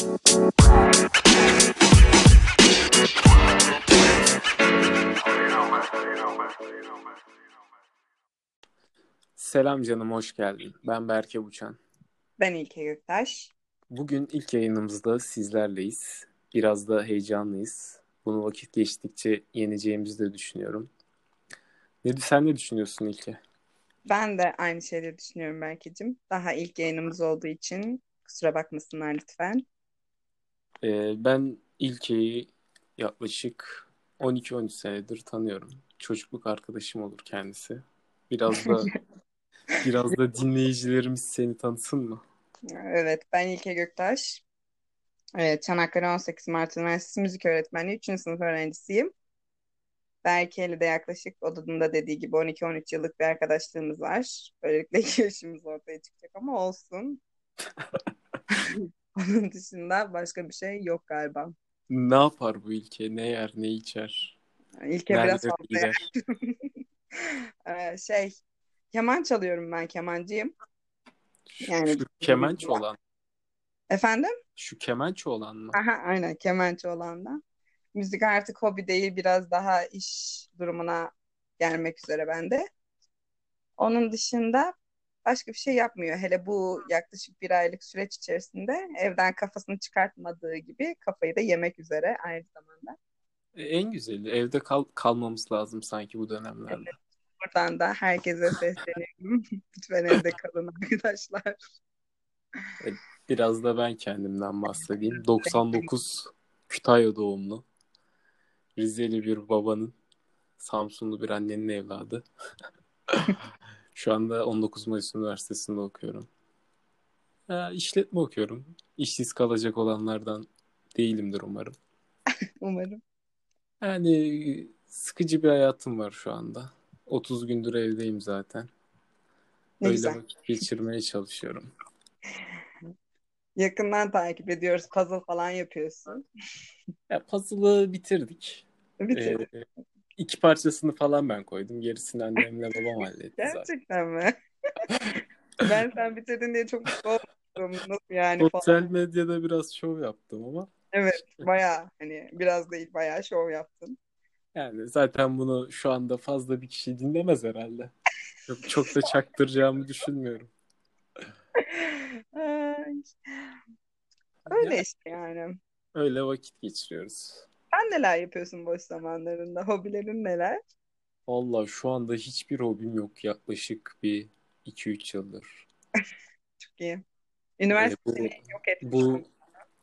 Selam canım, hoş geldin. Ben Berke Buçan. Ben İlke Göktaş. Bugün ilk yayınımızda sizlerleyiz. Biraz da heyecanlıyız. Bunu vakit geçtikçe yeneceğimizi de düşünüyorum. Ne, sen ne düşünüyorsun İlke? Ben de aynı şeyleri düşünüyorum Berke'cim. Daha ilk yayınımız olduğu için kusura bakmasınlar lütfen. Ee, ben İlke'yi yaklaşık 12-13 senedir tanıyorum. Çocukluk arkadaşım olur kendisi. Biraz da biraz da dinleyicilerimiz seni tanısın mı? Evet, ben İlke Göktaş. Evet, Çanakkale 18 Mart Üniversitesi Müzik Öğretmenliği 3. sınıf öğrencisiyim. Berke ile de yaklaşık odadın da dediği gibi 12-13 yıllık bir arkadaşlığımız var. Böylelikle yaşımız ortaya çıkacak ama olsun. Onun dışında başka bir şey yok galiba. Ne yapar bu ilke? Ne yer, ne içer? İlke Nerede biraz fazla yer. Ee, şey, keman çalıyorum ben, kemancıyım. Yani Şu kemençe olan. efendim? Şu kemençe olan mı? Aha, aynen kemençe olan da. Müzik artık hobi değil, biraz daha iş durumuna gelmek üzere bende. Onun dışında başka bir şey yapmıyor. Hele bu yaklaşık bir aylık süreç içerisinde evden kafasını çıkartmadığı gibi kafayı da yemek üzere aynı zamanda. E, En güzeli. Evde kal kalmamız lazım sanki bu dönemlerde. Buradan da herkese sesleniyorum. Lütfen evde kalın arkadaşlar. Biraz da ben kendimden bahsedeyim. 99 Kütahya doğumlu. Rizeli bir babanın, Samsunlu bir annenin evladı. Şu anda 19 Mayıs Üniversitesi'nde okuyorum. Ya, işletme okuyorum. İşsiz kalacak olanlardan değilimdir umarım. Umarım. Yani sıkıcı bir hayatım var şu anda. 30 gündür evdeyim zaten. Ne Öyle güzel. vakit geçirmeye çalışıyorum. Yakından takip ediyoruz. Puzzle falan yapıyorsun. Ya puzzle'ı bitirdik. Bitir. Ee, iki parçasını falan ben koydum. Gerisini annemle babam halletti zaten. Gerçekten mi? Ben sen bitirdin diye çok mutlu oldum. Nasıl yani falan. Sosyal medyada biraz şov yaptım ama Evet, bayağı hani biraz değil bayağı şov yaptın. yani zaten bunu şu anda fazla bir kişi dinlemez herhalde. Çok, çok da çaktıracağımı düşünmüyorum. Öyle Ya, işte yani. öyle vakit geçiriyoruz. Sen neler yapıyorsun boş zamanlarında? Hobilerin neler? Vallahi şu anda hiçbir hobim yok yaklaşık bir 2-3 yıldır. Çok iyi. Ee, Üniversite bu seni yok etmiş. bu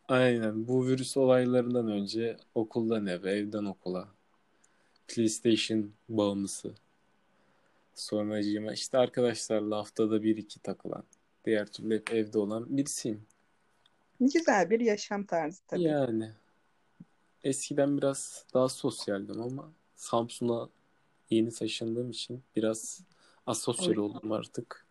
aynen bu virüs olaylarından önce okuldan eve, evden okula, PlayStation bağımlısı. Sonracığıma işte arkadaşlarla haftada bir iki takılan, diğer türlü hep evde olan birisiyim. Güzel bir yaşam tarzı tabii. Yani eskiden biraz daha sosyaldim ama Samsun'a yeni taşındığım için biraz asosyal Alış- oldum artık.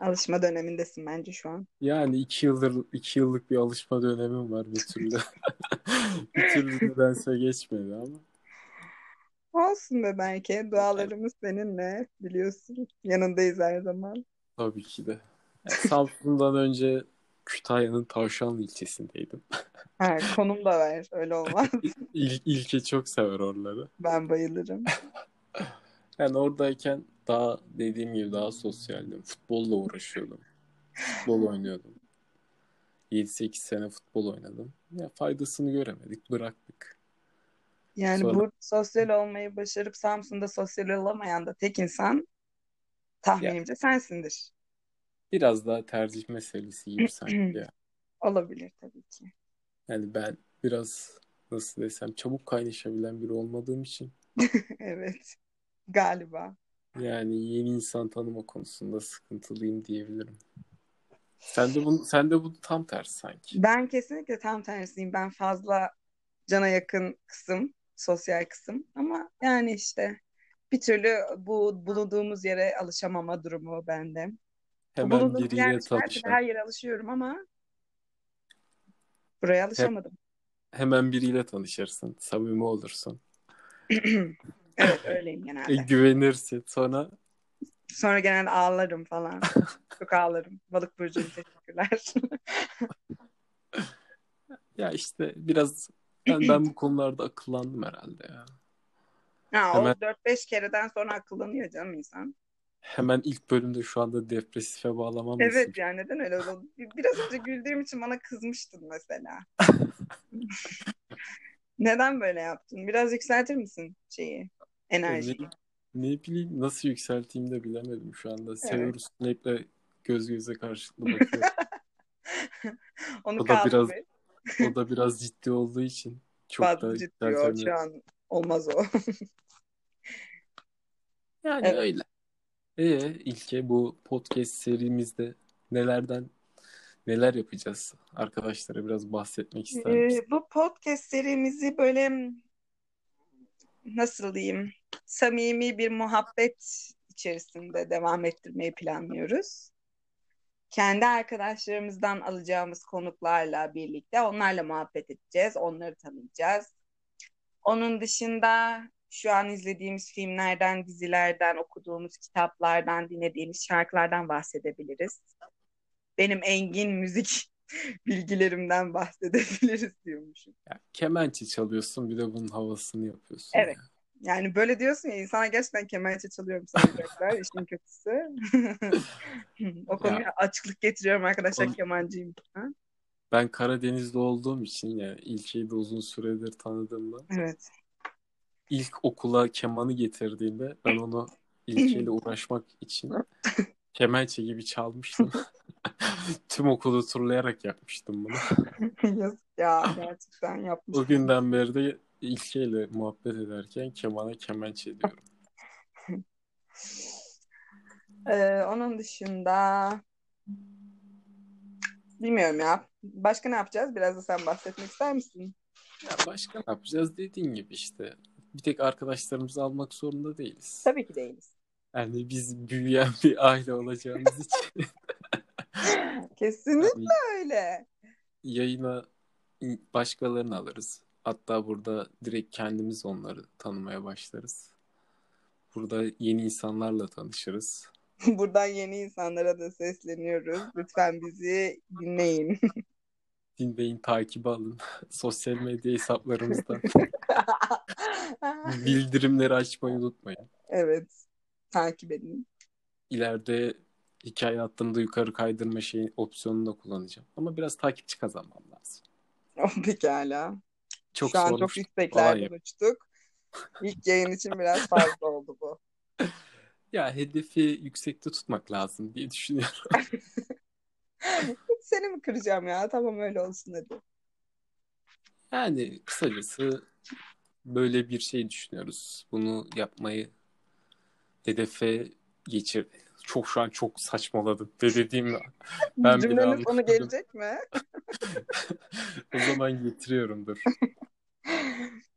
Alışma dönemindesin bence şu an. Yani iki yıldır iki yıllık bir alışma dönemim var bir türlü. bir türlü nedense geçmedi ama. Olsun be belki. Dualarımız seninle biliyorsun. Yanındayız her zaman. Tabii ki de. Yani Samsun'dan önce Kütahya'nın Tavşanlı ilçesindeydim. Ha, konum da ver. Öyle olmaz. İl, İlke çok sever oraları. Ben bayılırım. Yani oradayken daha dediğim gibi daha sosyaldim. Futbolla uğraşıyordum. Futbol oynuyordum. 7-8 sene futbol oynadım. Ya faydasını göremedik, bıraktık. Yani Sonra burada sosyal olmayı başarıp Samsun'da sosyal olamayan da tek insan ya tahminimce sensindir. Biraz daha tercih meselesi gibi sanki ya. Olabilir tabii ki. Yani ben biraz nasıl desem çabuk kaynaşabilen biri olmadığım için Evet. Galiba. yani yeni insan tanıma konusunda sıkıntılıyım diyebilirim. Sen de bu sen de bu tam tersi sanki. Ben kesinlikle tam tersiyim. Ben fazla cana yakın kısım, sosyal kısım. Ama yani işte bir türlü bu bulunduğumuz yere alışamama durumu bende. Hemen Bulunduğumuz yer biriyle tanışan, her yere alışıyorum ama buraya alışamadım. hemen biriyle tanışırsın, samimi olursun. Evet öyleyim E, genelde. güvenirsin. Sonra Sonra genelde ağlarım falan. Çok ağlarım. Balık burcuyum teşekkürler. Ya işte biraz ben, ben bu konularda akıllandım herhalde ya. Ha, Hemen- o 4-5 kereden sonra akıllanıyor canım insan. Hemen ilk bölümde şu anda depresife bağlamam nasıl? Evet yani neden öyle oldu? Biraz önce güldüğüm için bana kızmıştın mesela. Neden böyle yaptın? Biraz yükseltir misin şeyi, enerjiyi? Ne, ne bileyim nasıl yükselteyim de bilemedim şu anda. Severus Snape'le göz göze karşılıklı bakıyor. Onu O da biraz- bir. o da biraz ciddi olduğu için çok Fazla da ciddi o. Şu an olmaz o. Yani Evet. öyle. Ee, İlke bu podcast serimizde nelerden neler yapacağız? Arkadaşlara biraz bahsetmek ister misin? Ee, bu podcast serimizi böyle nasıl diyeyim samimi bir muhabbet içerisinde devam ettirmeyi planlıyoruz. Kendi arkadaşlarımızdan alacağımız konuklarla birlikte onlarla muhabbet edeceğiz, onları tanıyacağız. Onun dışında şu an izlediğimiz filmlerden, dizilerden, okuduğumuz kitaplardan, dinlediğimiz şarkılardan bahsedebiliriz. Benim engin müzik bilgilerimden bahsedebiliriz diyormuşum. Ya, kemençe çalıyorsun bir de bunun havasını yapıyorsun. Evet. ya. Yani böyle diyorsun ya insana gerçekten kemençe çalıyorum sanacaklar işin kötüsü. o konuya açıklık getiriyorum arkadaşlar Konu- kemancıyım. Ha? Ben Karadeniz'de olduğum için yani İlke'yi de uzun süredir tanıdığımda Evet. İlk okula kemanı getirdiğinde ben onu İlke'yle uğraşmak için kemençe gibi çalmıştım. Tüm okulu turlayarak yapmıştım bunu. Ya gerçekten yapmış. O günden beri de İlke'yle muhabbet ederken kemana kemençe diyorum. Ee, onun dışında bilmiyorum ya. Başka ne yapacağız? Biraz da sen bahsetmek ister misin? Ya başka ne yapacağız dediğin gibi işte. Bir tek arkadaşlarımızı almak zorunda değiliz. Tabii ki değiliz. Yani biz büyüyen bir aile olacağımız için Kesinlikle yani öyle. yayına başkalarını alırız. Hatta burada direkt kendimiz onları tanımaya başlarız. Burada yeni insanlarla tanışırız. Buradan yeni insanlara da sesleniyoruz. Lütfen bizi dinleyin. Dinleyin, takibi alın. Sosyal medya hesaplarımızdan bildirimleri açmayı unutmayın. Evet. Takip edin. İleride hikaye attığımda yukarı kaydırma şeyi opsiyonunu da kullanacağım. Ama biraz takipçi kazanmam lazım. Pekala. Çok Şu an çok yükseklerden uçtuk. İlk yayın için biraz fazla oldu bu. Ya hedefi yüksekte tutmak lazım diye düşünüyorum. Seni mi kıracağım ya? Tamam öyle olsun hadi. Yani kısacası böyle bir şey düşünüyoruz. Bunu yapmayı hedefe geçir. Çok şu an çok saçmaladım. Ne dediğim Ben bir Cümlenin sonu anlamadım. gelecek mi? o zaman getiriyorumdur.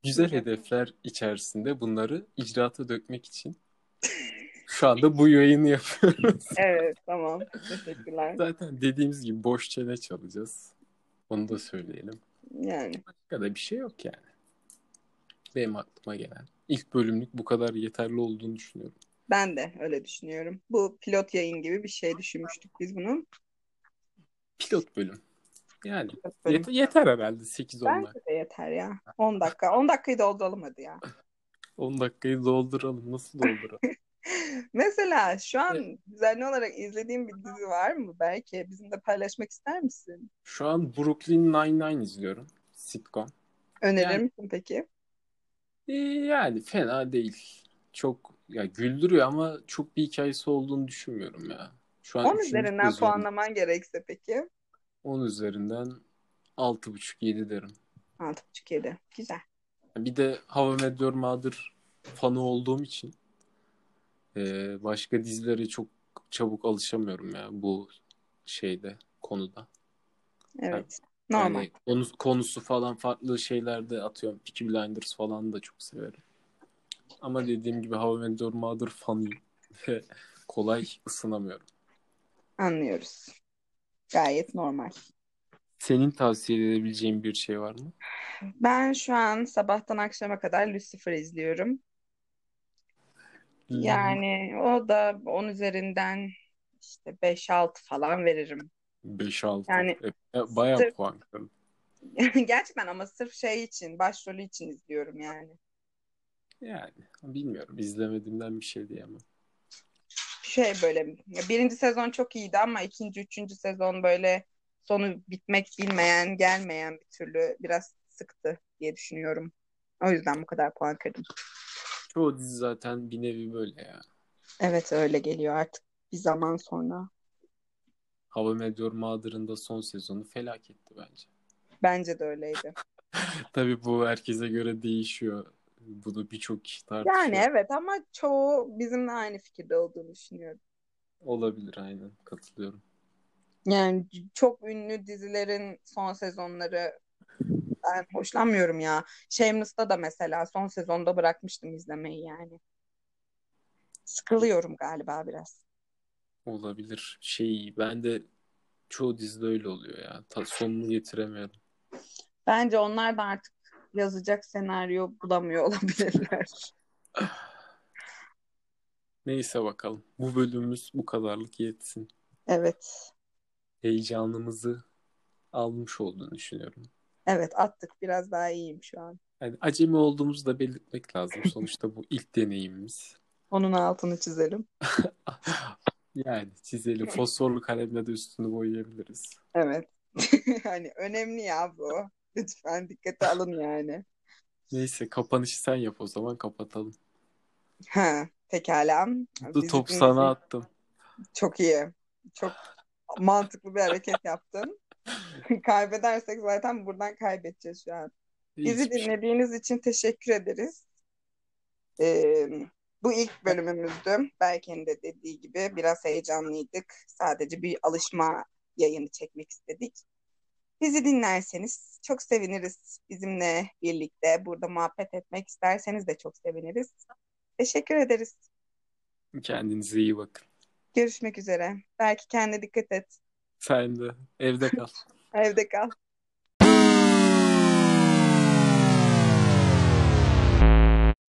Güzel hedefler içerisinde bunları icraata dökmek için şu anda bu yayını yapıyoruz. Evet tamam. Teşekkürler. Zaten dediğimiz gibi boş çene çalacağız. Onu da söyleyelim. Yani Başka da bir şey yok yani. Benim aklıma gelen. İlk bölümlük bu kadar yeterli olduğunu düşünüyorum. ben de öyle düşünüyorum. Bu pilot yayın gibi bir şey düşünmüştük biz bunun. Pilot bölüm. Yani Pilot bölüm. yeter, yeter herhalde 8-10 dakika. Bence de yeter ya. 10 dakika. 10 dakikayı dolduralım hadi ya. 10 dakikayı dolduralım. Nasıl dolduralım? Mesela şu an düzenli olarak izlediğin bir dizi var mı? Belki bizimle paylaşmak ister misin? Şu an Brooklyn Nine-Nine izliyorum. Sitcom. Önerir Yani- misin peki? Ee, yani fena değil. Çok ya güldürüyor ama çok bir hikayesi olduğunu düşünmüyorum ya. Şu an 10 üçüncü üzerinden puanlaman gerekse peki? 10 üzerinden 6.5-7 derim. 6.5-7. Güzel. Bir de How I Met Your Mother fanı olduğum için e, başka dizilere çok çabuk alışamıyorum ya bu şeyde konuda. Evet. Normal. Yani konu- konusu falan farklı şeylerde atıyorum. Peaky Blinders falan da çok severim. Ama dediğim gibi How I Met Your Mother fanıyım. Ve kolay ısınamıyorum. Anlıyoruz. Gayet normal. Senin tavsiye edebileceğin bir şey var mı? Ben şu an sabahtan akşama kadar Lucifer izliyorum. Yani o da 10 üzerinden işte 5-6 falan veririm. 5-6. Yani E, bayağı sırf- puan. Gerçekten ama sırf şey için, başrolü için izliyorum yani. Yani bilmiyorum. İzlemediğimden bir şey diyemem. Şey böyle birinci sezon çok iyiydi ama ikinci, üçüncü sezon böyle sonu bitmek bilmeyen, gelmeyen bir türlü biraz sıktı diye düşünüyorum. O yüzden bu kadar puan kırdım. Çoğu dizi zaten bir nevi böyle ya. Evet öyle geliyor artık bir zaman sonra. Hava Meteor da son sezonu felaketti bence. Bence de öyleydi. Tabii bu herkese göre değişiyor. Bunu birçok kişi tartışıyor. Yani evet ama çoğu bizimle aynı fikirde olduğunu düşünüyorum. Olabilir aynen katılıyorum. Yani çok ünlü dizilerin son sezonları ben hoşlanmıyorum ya. Shameless'ta da mesela son sezonda bırakmıştım izlemeyi yani. Sıkılıyorum galiba biraz. Olabilir. Şey ben de çoğu dizide öyle oluyor ya. Ta sonunu getiremiyorum. Bence onlar da artık yazacak senaryo bulamıyor olabilirler. Neyse bakalım. Bu bölümümüz bu kadarlık yetsin. Evet. Heyecanımızı almış olduğunu düşünüyorum. Evet attık. Biraz daha iyiyim şu an. Yani acemi olduğumuzu da belirtmek lazım. Sonuçta bu ilk deneyimimiz. Onun altını çizelim. Yani çizelim. Fosforlu kalemle de üstünü boyayabiliriz. Evet. hani önemli ya bu. Lütfen dikkate alın yani. Neyse kapanışı sen yap o zaman kapatalım. Ha, pekala. Bu top sana attım. Çok iyi. Çok mantıklı bir hareket yaptın. Kaybedersek zaten buradan kaybedeceğiz şu an. Bizi Hiçbir şey- dinlediğiniz için teşekkür ederiz. Ee, bu ilk bölümümüzdü. Berke'nin de dediği gibi biraz heyecanlıydık. Sadece bir alışma yayını çekmek istedik. Bizi dinlerseniz çok seviniriz. Bizimle birlikte burada muhabbet etmek isterseniz de çok seviniriz. Teşekkür ederiz. Kendinize iyi bakın. Görüşmek üzere. Belki kendine dikkat et. Sen de evde kal. Evde kal.